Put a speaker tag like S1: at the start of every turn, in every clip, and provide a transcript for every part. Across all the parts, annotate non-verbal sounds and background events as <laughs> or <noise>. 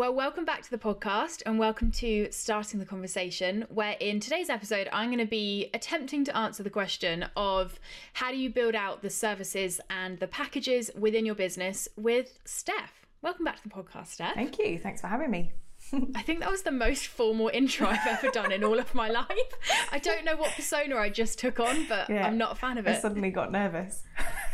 S1: Well, welcome back to the podcast and welcome to Starting the Conversation, where in today's episode, I'm going to be attempting to answer the question of how do you build out the services and the packages within your business with Steph. Welcome back to the podcast, Steph.
S2: Thank you. Thanks for having me.
S1: I think that was the most formal intro I've ever done in all of my life. I don't know what persona I just took on, but yeah, I'm not a fan of it.
S2: I suddenly got nervous.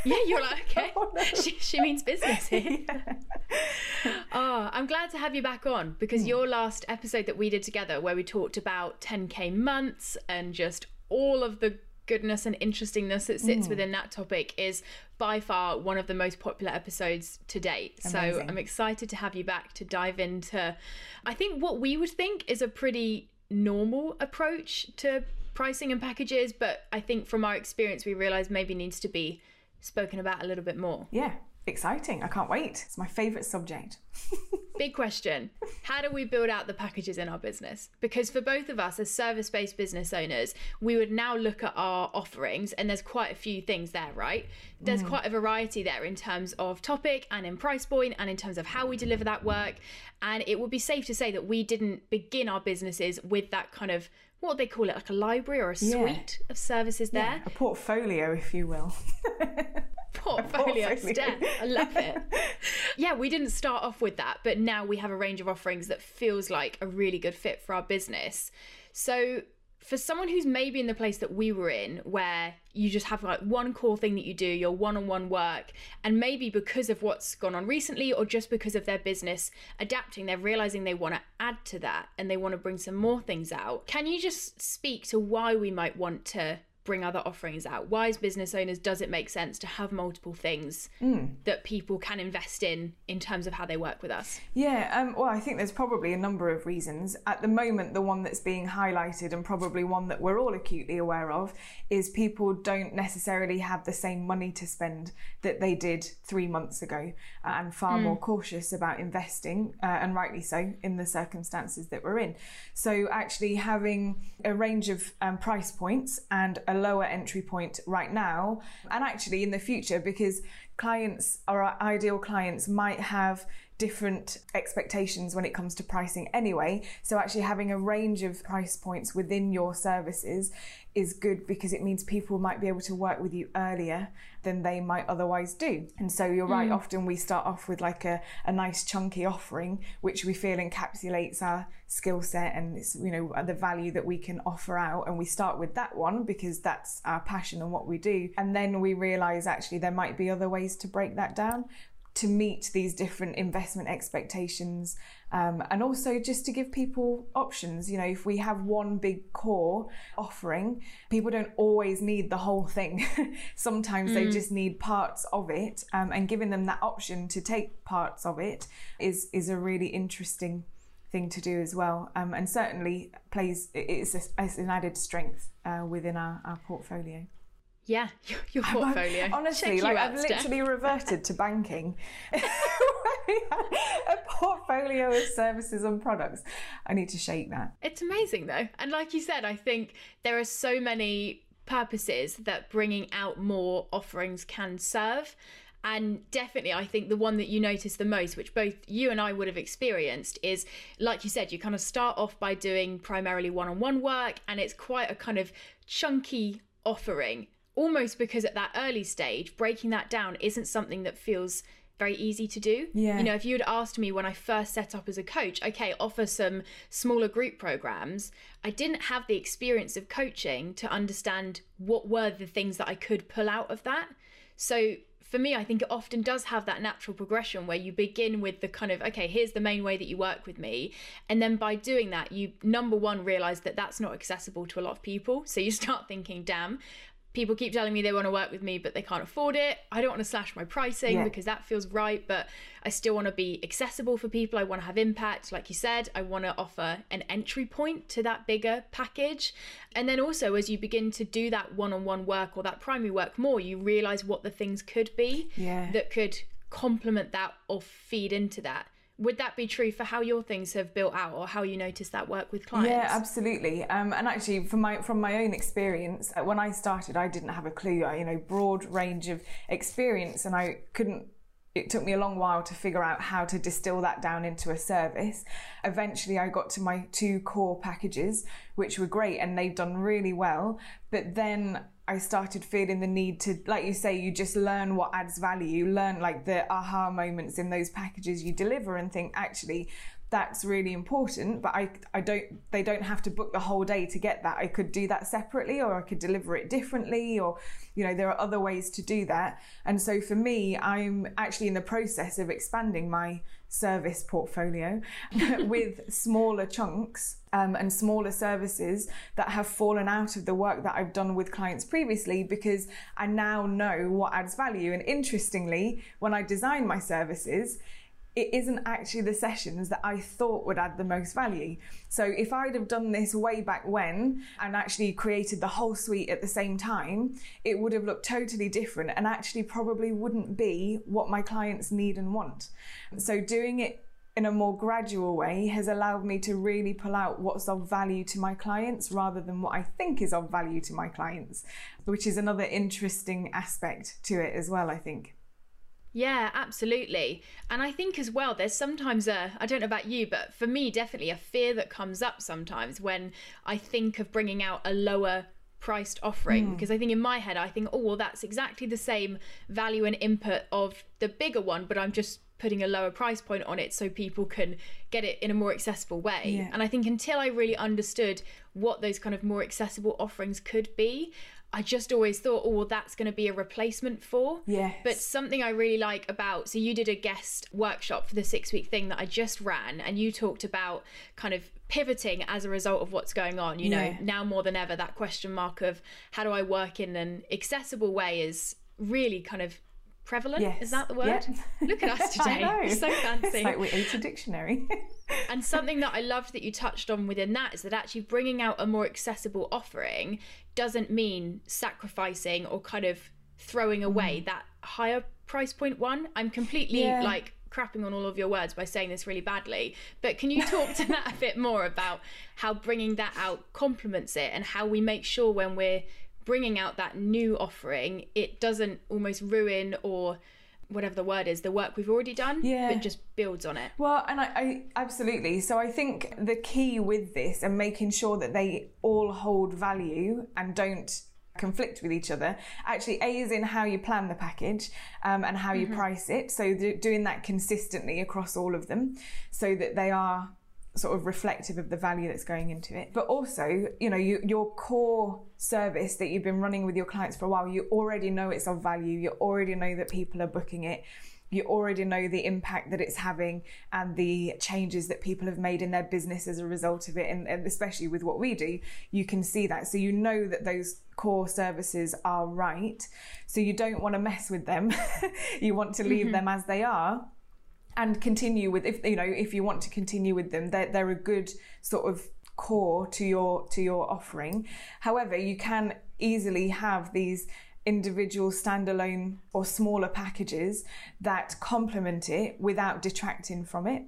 S1: Yeah, you're like, <laughs> okay, oh, no. she, she, means business <laughs> here. Yeah. Oh, I'm glad to have you back on because mm. your last episode that we did together, where we talked about 10k months and just all of the goodness and interestingness that sits mm. within that topic is by far one of the most popular episodes to date. Amazing. So I'm excited to have you back to dive into, I think, what we would think is a pretty normal approach to pricing and packages, but I think from our experience, we realize maybe needs to be spoken about a little bit more.
S2: Yeah, exciting. I can't wait. It's my favorite subject. <laughs>
S1: Big question. How do we build out the packages in our business? Because for both of us as service based business owners, we would now look at our offerings, and there's quite a few things there, right? There's mm. quite a variety there in terms of topic and in price point and in terms of how we deliver that work. And it would be safe to say that we didn't begin our businesses with that kind of what they call it, like a library or a suite yeah. of services there. Yeah,
S2: a portfolio, if you will. <laughs>
S1: portfolio, portfolio. step. I love it. <laughs> yeah, we didn't start off with that, but now we have a range of offerings that feels like a really good fit for our business. So for someone who's maybe in the place that we were in where you just have like one core thing that you do your one-on-one work and maybe because of what's gone on recently or just because of their business adapting they're realizing they want to add to that and they want to bring some more things out. Can you just speak to why we might want to bring other offerings out? Why, as business owners, does it make sense to have multiple things mm. that people can invest in in terms of how they work with us?
S2: Yeah, um, well, I think there's probably a number of reasons. At the moment, the one that's being highlighted, and probably one that we're all acutely aware of, is people don't necessarily have the same money to spend that they did three months ago and far mm. more cautious about investing, uh, and rightly so, in the circumstances that we're in. So, actually, having a range of um, price points and a lower entry point right now and actually in the future because clients our ideal clients might have different expectations when it comes to pricing anyway. So actually having a range of price points within your services is good because it means people might be able to work with you earlier than they might otherwise do. And so you're right, mm. often we start off with like a, a nice chunky offering, which we feel encapsulates our skill set and it's, you know, the value that we can offer out. And we start with that one because that's our passion and what we do. And then we realize actually there might be other ways to break that down to meet these different investment expectations um, and also just to give people options. You know if we have one big core offering people don't always need the whole thing. <laughs> Sometimes mm. they just need parts of it um, and giving them that option to take parts of it is is a really interesting thing to do as well. Um, and certainly plays it's, a, it's an added strength uh, within our, our portfolio
S1: yeah, <laughs> your, your portfolio.
S2: honestly, like I've literally reverted to banking. <laughs> a portfolio of services and products. I need to shake that.
S1: It's amazing though. And like you said, I think there are so many purposes that bringing out more offerings can serve. And definitely, I think the one that you notice the most, which both you and I would have experienced, is like you said, you kind of start off by doing primarily one on one work, and it's quite a kind of chunky offering almost because at that early stage, breaking that down isn't something that feels very easy to do.
S2: Yeah.
S1: You know, if you had asked me when I first set up as a coach, okay, offer some smaller group programs, I didn't have the experience of coaching to understand what were the things that I could pull out of that. So for me, I think it often does have that natural progression where you begin with the kind of, okay, here's the main way that you work with me. And then by doing that, you, number one, realize that that's not accessible to a lot of people. So you start thinking, damn, people keep telling me they want to work with me but they can't afford it. I don't want to slash my pricing yeah. because that feels right but i still want to be accessible for people. I want to have impact. Like you said i want to offer an entry point to that bigger package. And then also as you begin to do that one-on-one work or that primary work more you realize what the things could be
S2: yeah.
S1: that could complement that or feed into that would that be true for how your things have built out or how you notice that work with clients
S2: yeah absolutely um, and actually from my from my own experience uh, when i started i didn't have a clue I, you know broad range of experience and i couldn't it took me a long while to figure out how to distill that down into a service. Eventually, I got to my two core packages, which were great and they've done really well. But then I started feeling the need to, like you say, you just learn what adds value. You learn like the aha moments in those packages you deliver and think, actually, that's really important but I, I don't they don't have to book the whole day to get that i could do that separately or i could deliver it differently or you know there are other ways to do that and so for me i'm actually in the process of expanding my service portfolio <laughs> with smaller chunks um, and smaller services that have fallen out of the work that I've done with clients previously because I now know what adds value. And interestingly, when I design my services, it isn't actually the sessions that I thought would add the most value. So if I'd have done this way back when and actually created the whole suite at the same time, it would have looked totally different and actually probably wouldn't be what my clients need and want. So doing it in a more gradual way has allowed me to really pull out what's of value to my clients rather than what I think is of value to my clients, which is another interesting aspect to it as well, I think.
S1: Yeah, absolutely. And I think as well, there's sometimes a, I don't know about you, but for me, definitely a fear that comes up sometimes when I think of bringing out a lower priced offering. Mm. Because I think in my head, I think, oh, well, that's exactly the same value and input of the bigger one, but I'm just putting a lower price point on it so people can get it in a more accessible way. Yeah. And I think until I really understood what those kind of more accessible offerings could be, I just always thought, oh, well, that's going to be a replacement for.
S2: Yeah.
S1: But something I really like about, so you did a guest workshop for the six week thing that I just ran, and you talked about kind of pivoting as a result of what's going on. You yeah. know, now more than ever, that question mark of how do I work in an accessible way is really kind of prevalent. Yes. Is that the word? <laughs> Look at us <laughs> today. so fancy.
S2: It's like we ate a dictionary. <laughs>
S1: and something that I loved that you touched on within that is that actually bringing out a more accessible offering doesn't mean sacrificing or kind of throwing away mm. that higher price point one. I'm completely yeah. like crapping on all of your words by saying this really badly. But can you talk to that a bit more about how bringing that out complements it and how we make sure when we're bringing out that new offering, it doesn't almost ruin or whatever the word is, the work we've already done, yeah. but just builds on it.
S2: Well, and I, I, absolutely. So I think the key with this and making sure that they all hold value and don't conflict with each other actually a is in how you plan the package um, and how you mm-hmm. price it so doing that consistently across all of them so that they are sort of reflective of the value that's going into it. But also, you know, you, your core service that you've been running with your clients for a while, you already know it's of value. You already know that people are booking it. You already know the impact that it's having and the changes that people have made in their business as a result of it. And, and especially with what we do, you can see that. So you know that those core services are right. So you don't want to mess with them. <laughs> you want to leave mm-hmm. them as they are and continue with if you know if you want to continue with them they're, they're a good sort of core to your to your offering. However you can easily have these individual standalone or smaller packages that complement it without detracting from it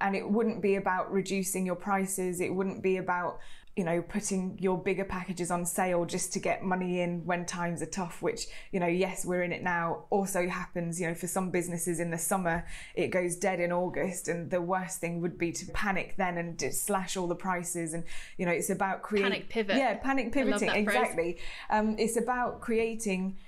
S2: and it wouldn't be about reducing your prices it wouldn't be about you know, putting your bigger packages on sale just to get money in when times are tough, which, you know, yes, we're in it now, also happens, you know, for some businesses in the summer, it goes dead in August. And the worst thing would be to panic then and slash all the prices. And, you know, it's about creating.
S1: Panic pivot.
S2: Yeah, panic pivoting. Exactly. Um, it's about creating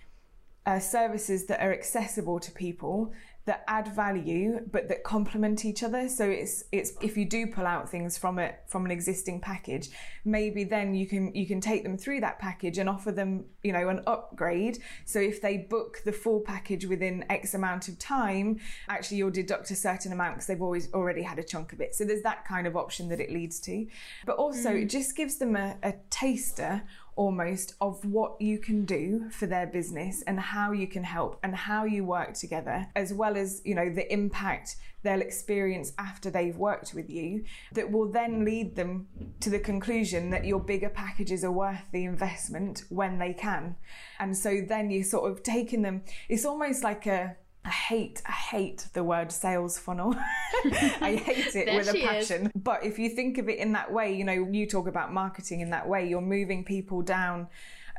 S2: uh, services that are accessible to people that add value but that complement each other. So it's it's if you do pull out things from it from an existing package maybe then you can you can take them through that package and offer them you know an upgrade. So if they book the full package within x amount of time actually you'll deduct a certain amount because they've always already had a chunk of it. So there's that kind of option that it leads to. But also mm. it just gives them a, a taster almost of what you can do for their business and how you can help and how you work together as well as you know the impact they'll experience after they've worked with you that will then lead them to the conclusion that your bigger packages are worth the investment when they can. And so then you're sort of taking them it's almost like a I hate, I hate the word sales funnel. <laughs> I hate it with a passion. Is. But if you think of it in that way, you know, you talk about marketing in that way, you're moving people down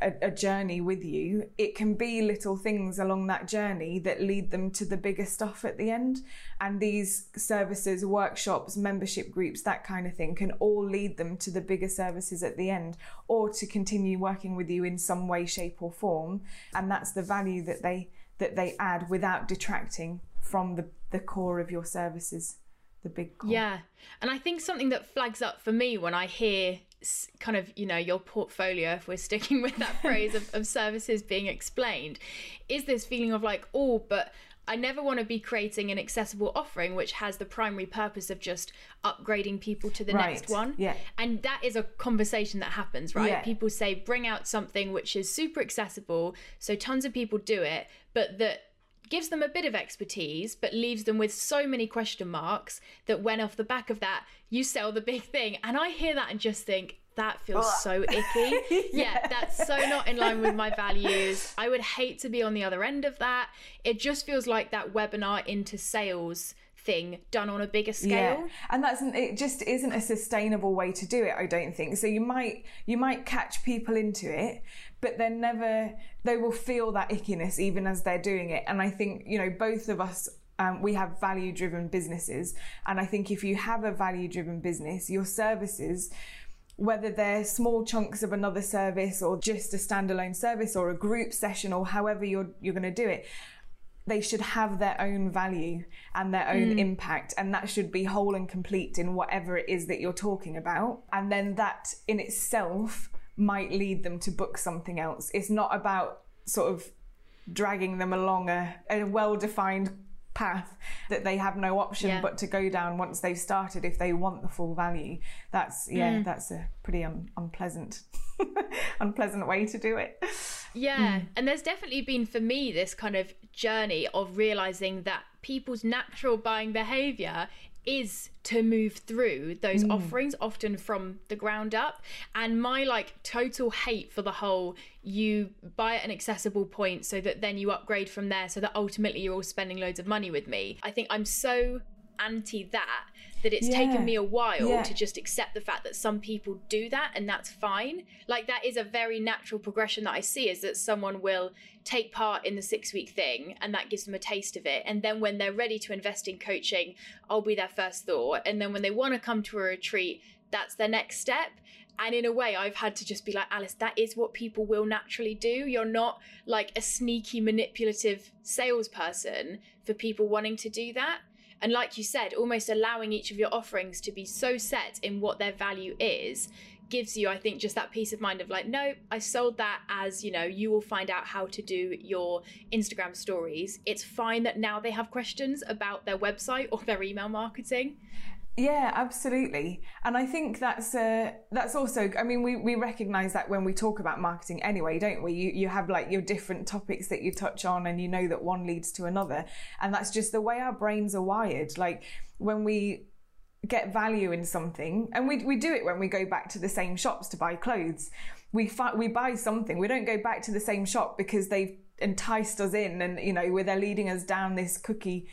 S2: a, a journey with you, it can be little things along that journey that lead them to the bigger stuff at the end. And these services, workshops, membership groups, that kind of thing can all lead them to the bigger services at the end or to continue working with you in some way, shape, or form. And that's the value that they that they add without detracting from the, the core of your services the big core.
S1: Yeah. And I think something that flags up for me when I hear kind of you know your portfolio if we're <laughs> sticking with that phrase of, of services being explained is this feeling of like oh but I never want to be creating an accessible offering which has the primary purpose of just upgrading people to the
S2: Right.
S1: next one.
S2: Yeah.
S1: And that is a conversation that happens, right?
S2: Yeah.
S1: People say bring out something which is super accessible, so tons of people do it, but that gives them a bit of expertise but leaves them with so many question marks that when off the back of that you sell the big thing. And I hear that and just think that feels so icky. <laughs> yeah, that's so not in line with my values. I would hate to be on the other end of that. It just feels like that webinar into sales thing done on a bigger scale.
S2: Yeah, and that's it. Just isn't a sustainable way to do it. I don't think. So you might you might catch people into it, but they're never. They will feel that ickiness even as they're doing it. And I think you know both of us. Um, we have value driven businesses, and I think if you have a value driven business, your services whether they're small chunks of another service or just a standalone service or a group session or however you're you're going to do it they should have their own value and their own mm. impact and that should be whole and complete in whatever it is that you're talking about. And then that in itself might lead them to book something else. It's not about sort of dragging them along a, a well-defined path that they have no option
S1: Yeah.
S2: but to go down once they've started if they want the full value. That's yeah mm. that's a pretty un- unpleasant <laughs> unpleasant way to do it.
S1: Yeah, hmm. and there's definitely been for me this kind of journey of realizing that people's natural buying behavior is to move through those mm. offerings often from the ground up. And my like total hate for the whole you buy at an accessible point so that then you upgrade from there so that ultimately you're all spending loads of money with me. I think i'm so anti that that it's
S2: Yeah.
S1: taken me a while
S2: Yeah.
S1: to just accept the fact that some people do that and that's fine. Like that is a very natural progression that I see is that someone will take part in the 6 week thing and that gives them a taste of it and then when they're ready to invest in coaching, I'll be their first thought and then when they want to come to a retreat, that's their next step. And in a way, I've had to just be like, Alice, that is what people will naturally do. You're not like a sneaky, manipulative salesperson for people wanting to do that. And like you said, almost allowing each of your offerings to be so set in what their value is gives you, I think, just that peace of mind of like, no, I sold that as, you know, you will find out how to do your Instagram stories. It's fine that now they have questions about their website or their email marketing.
S2: Yeah, absolutely. And I think that's uh, that's also. I mean, we we recognise that when we talk about marketing anyway, don't we? You you have like your different topics that you touch on, and you know that one leads to another, and that's just the way our brains are wired. Like when we get value in something, and we we do it when we go back to the same shops to buy clothes. We fi- we buy something. We don't go back to the same shop because they've enticed us in, and you know, where they're leading us down this cookie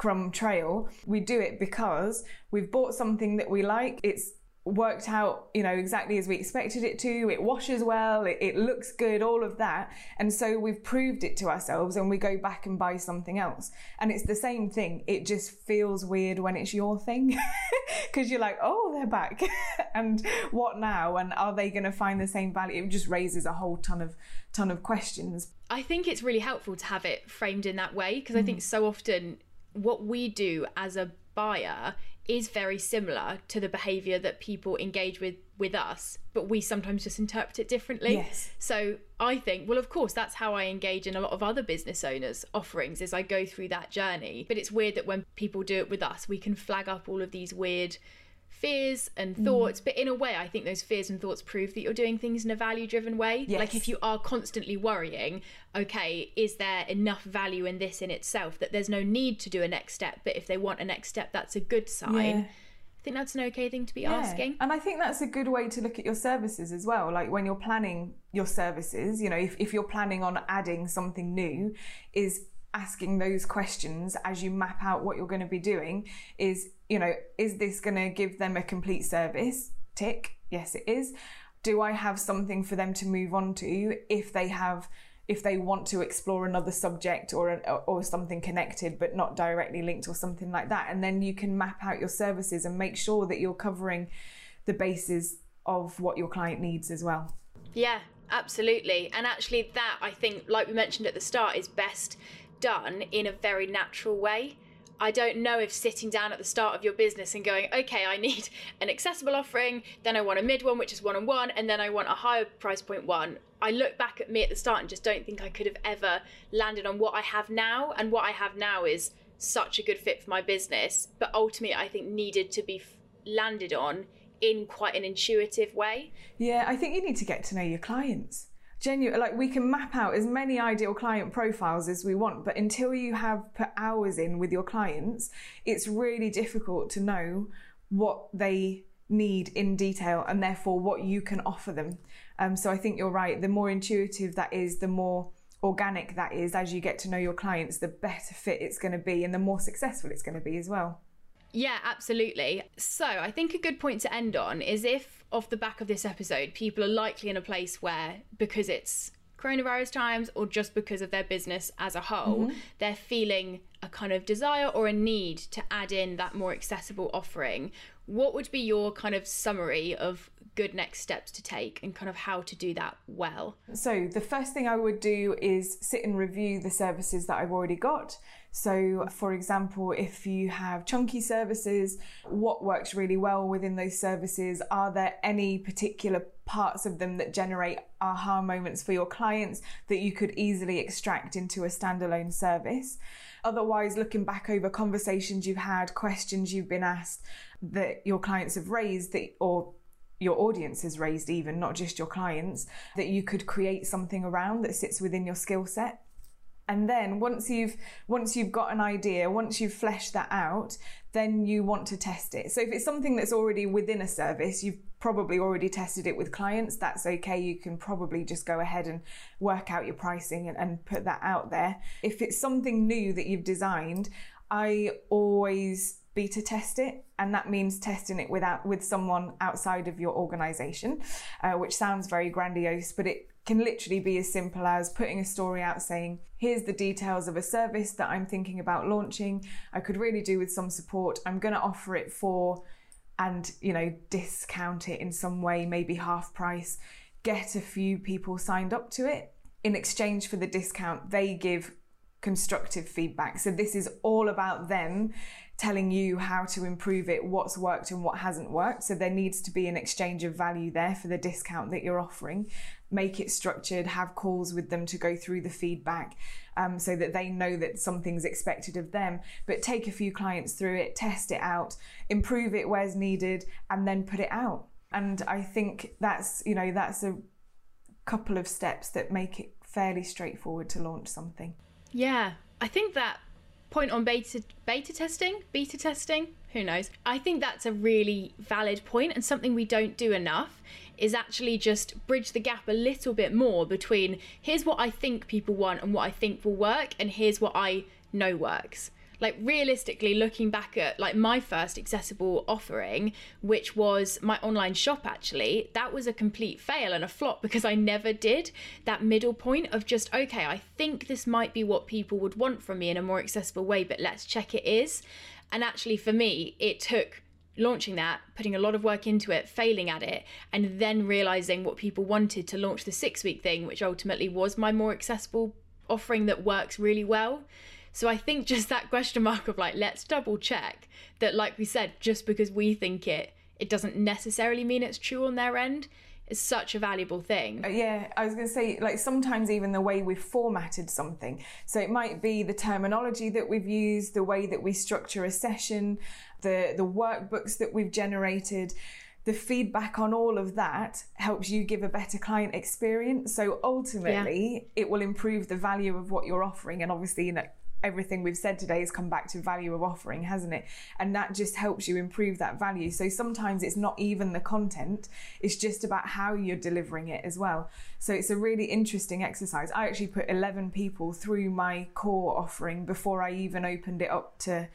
S2: crumb trail. We do it because we've bought something that we like. It's worked out, you know, exactly as we expected it to. It washes well, it, it looks good, all of that. And so we've proved it to ourselves and we go back and buy something else. And it's the same thing. It just feels weird when it's your thing <laughs> because you're like, oh, they're back. <laughs> and what now? And are they going to find the same value? It just raises a whole ton of ton of questions.
S1: I think it's really helpful to have it framed in that way because I think mm. so often what we do as a buyer is very similar to the behavior that people engage with with us but we sometimes just interpret it differently
S2: Yes.
S1: so i think well of course that's how i engage in a lot of other business owners offerings is i go through that journey but it's weird that when people do it with us we can flag up all of these weird fears and
S2: Mm.
S1: thoughts but in a way i think those fears and thoughts prove that you're doing things in a value driven way like if you are constantly worrying okay is there enough value in this in itself that there's no need to do a next step but if they want a next step that's a good sign
S2: Yeah.
S1: i think that's an okay thing to be
S2: Yeah.
S1: asking
S2: And I think that's a good way to look at your services as well. Like when you're planning your services, you know, if, if you're planning on adding something new, is asking those questions as you map out what you're going to be doing is, you know, is this going to give them a complete service? Tick. Yes, it is. do I have something for them to move on to if they have if they want to explore another subject or or something connected but not directly linked or something like that and then you can map out your services and make sure that you're covering the bases of what your client needs as well.
S1: Yeah, absolutely. And actually that I think like we mentioned at the start is best done in a very natural way. I don't know if sitting down at the start of your business and going, okay, I need an accessible offering, then I want a mid one, which is one on one, and then I want a higher price point one. I look back at me at the start and just don't think I could have ever landed on what I have now. And what I have now is such a good fit for my business, but ultimately, I think needed to be landed on in quite an intuitive way.
S2: Yeah, I think you need to get to know your clients genuine like we can map out as many ideal client profiles as we want but until you have put hours in with your clients it's really difficult to know what they need in detail and therefore what you can offer them. Um, so i think you're right the more intuitive that is the more organic that is as you get to know your clients the better fit it's going to be and the more successful it's going to be as well
S1: yeah absolutely so i think a good point to end on is if off the back of this episode, people are likely in a place where, because it's coronavirus times or just because of their business as a whole, mm-hmm. they're feeling a kind of desire or a need to add in that more accessible offering. What would be your kind of summary of good next steps to take and kind of how to do that well?
S2: So, the first thing I would do is sit and review the services that I've already got. So, for example, if you have chunky services, what works really well within those services? Are there any particular parts of them that generate aha moments for your clients that you could easily extract into a standalone service? Otherwise, looking back over conversations you've had, questions you've been asked that your clients have raised that, or your audience is raised even not just your clients that you could create something around that sits within your skill set. And then once you've once you've got an idea once you've fleshed that out then you want to test it. So if it's something that's already within a service you've probably already tested it with clients that's okay. You can probably just go ahead and work out your pricing and, and put that out there. If it's something new that you've designed i always beta test it and that means testing it without with someone outside of your organization uh, which sounds very grandiose but it can literally be as simple as putting a story out saying here's the details of a service that i'm thinking about launching. I could really do with some support. I'm going to offer it for and you know discount it in some way maybe half price. Get a few people signed up to it. In exchange for the discount they give constructive feedback. So this is all about them telling you how to improve it, what's worked and what hasn't worked. So there needs to be an exchange of value there for the discount that you're offering. Make it structured, have calls with them to go through the feedback um, so that they know that something's expected of them. But take a few clients through it, test it out, improve it where's needed, and then put it out. And I think that's, you know, that's a couple of steps that make it fairly straightforward to launch something.
S1: Yeah, I think that point on beta beta testing, beta testing, who knows? I think that's a really valid point and something we don't do enough is actually just bridge the gap a little bit more between here's what I think people want and what I think will work and here's what I know works like realistically looking back at like my first accessible offering which was my online shop actually that was a complete fail and a flop because i never did that middle point of just okay i think this might be what people would want from me in a more accessible way but let's check it is and actually for me it took launching that, putting a lot of work into it, failing at it, and then realizing what people wanted to launch the six week thing, which ultimately was my more accessible offering that works really well. So I think just that question mark of like, let's double check that, like we said, just because we think it, it doesn't necessarily mean it's true on their end is such a valuable thing.
S2: Uh, yeah, I was going to say, like, sometimes even the way we've formatted something. So it might be the terminology that we've used, the way that we structure a session, the, the workbooks that we've generated. The feedback on all of that helps you give a better client experience. So ultimately, yeah. it will improve the value of what you're offering. And obviously, you know, everything we've said today has come back to value of offering, hasn't it? And that just helps you improve that value. So sometimes it's not even the content, it's just about how you're delivering it as well. So it's a really interesting exercise. I actually put 11 people through my core offering before I even opened it up to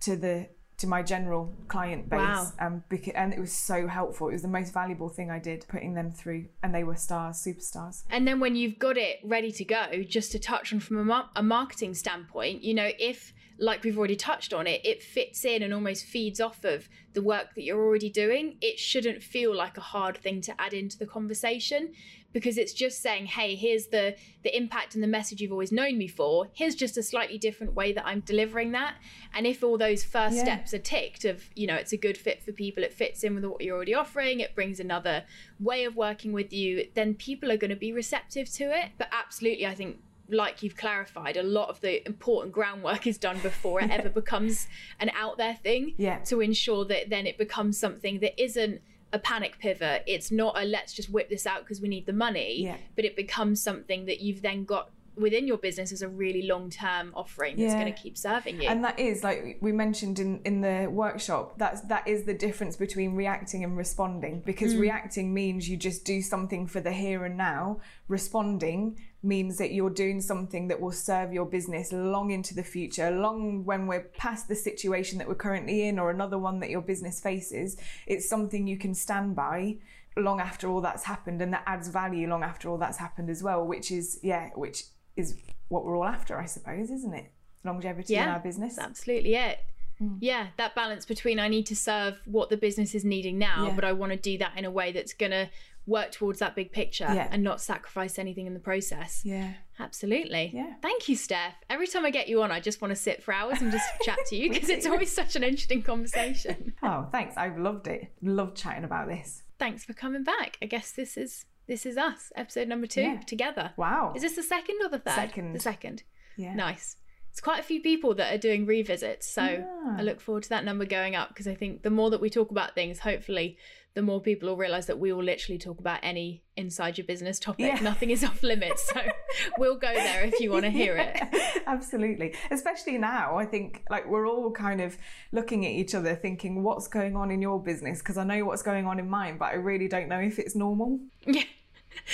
S2: to the to my general client base.
S1: Wow.
S2: Um, because, and it was so helpful. It was the most valuable thing I did, putting them through, and they were stars, superstars.
S1: And then when you've got it ready to go, just to touch on from a, mar- a marketing standpoint, you know, if like we've already touched on it, it fits in and almost feeds off of the work that you're already doing. It shouldn't feel like a hard thing to add into the conversation because it's just saying, hey, here's the the impact and the message you've always known me for. Here's just a slightly different way that I'm delivering that. And if all those first
S2: Yeah.
S1: steps are ticked of, you know, it's a good fit for people, it fits in with what you're already offering, it brings another way of working with you, then people are going to be receptive to it. But absolutely, I think like you've clarified, a lot of the important groundwork is done before it ever <laughs> becomes an out there thing
S2: Yeah.
S1: to ensure that then it becomes something that isn't a panic pivot. It's not a let's just whip this out because we need the money,
S2: Yeah.
S1: but it becomes something that you've then got within your business as a really long term offering that's
S2: Yeah.
S1: going to keep serving you.
S2: And that is like we mentioned in in the workshop. That's that is the difference between reacting and responding.
S1: Mm.
S2: Because reacting means you just do something for the here and now. Responding means that you're doing something that will serve your business long into the future, long when we're past the situation that we're currently in or another one that your business faces. It's something you can stand by long after all that's happened and that adds value long after all that's happened as well, which is yeah, which is what we're all after, I suppose, isn't it? Longevity in our business.
S1: Absolutely it.
S2: Mm.
S1: Yeah, that balance between I need to serve what the business is needing now,
S2: Yeah.
S1: but I want to do that in a way that's going to work towards that big picture
S2: Yeah.
S1: and not sacrifice anything in the process.
S2: Yeah.
S1: Absolutely.
S2: Yeah.
S1: Thank you, Steph. Every time I get you on, I just want to sit for hours and just <laughs> chat to you <laughs> because it's always such an interesting conversation. <laughs>
S2: Oh, thanks. I've loved it. Loved chatting about this.
S1: Thanks for coming back. I guess this is this is us, episode number two,
S2: Yeah.
S1: together.
S2: Wow.
S1: Is this the second or the third?
S2: Second.
S1: The second.
S2: Yeah.
S1: Nice. It's quite a few people that are doing revisits, so
S2: Ah.
S1: I look forward to that number going up because I think the more that we talk about things, hopefully, the more people will realize that we will literally talk about any inside your business topic.
S2: Yeah.
S1: Nothing is off limits, so <laughs> we'll go there if you want to hear it.
S2: Absolutely. Especially now, I think like we're all kind of looking at each other thinking, what's going on in your business? Because I know what's going on in mine, but I really don't know if it's normal.
S1: Yeah.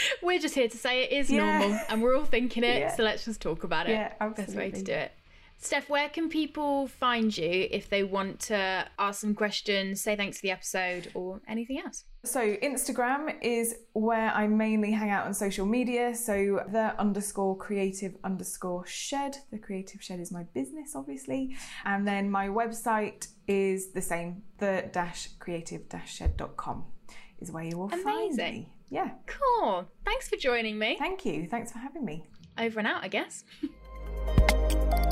S1: <laughs> We're just here to say it is
S2: Yeah.
S1: normal and we're all thinking it,
S2: Yeah.
S1: so let's just talk about it.
S2: Yeah,
S1: Best way to do it. Steph, where can people find you if they want to ask some questions, say thanks for the episode, or anything else?
S2: So Instagram is where I mainly hang out on social media. So the underscore creative underscore shed. The creative shed is my business, obviously. And then my website is the same, the dash creative dash shed.com is where you will find
S1: Amazing.
S2: me. Yeah.
S1: Cool. Thanks for joining me.
S2: Thank you. Thanks for having me.
S1: Over and out, I guess. <laughs>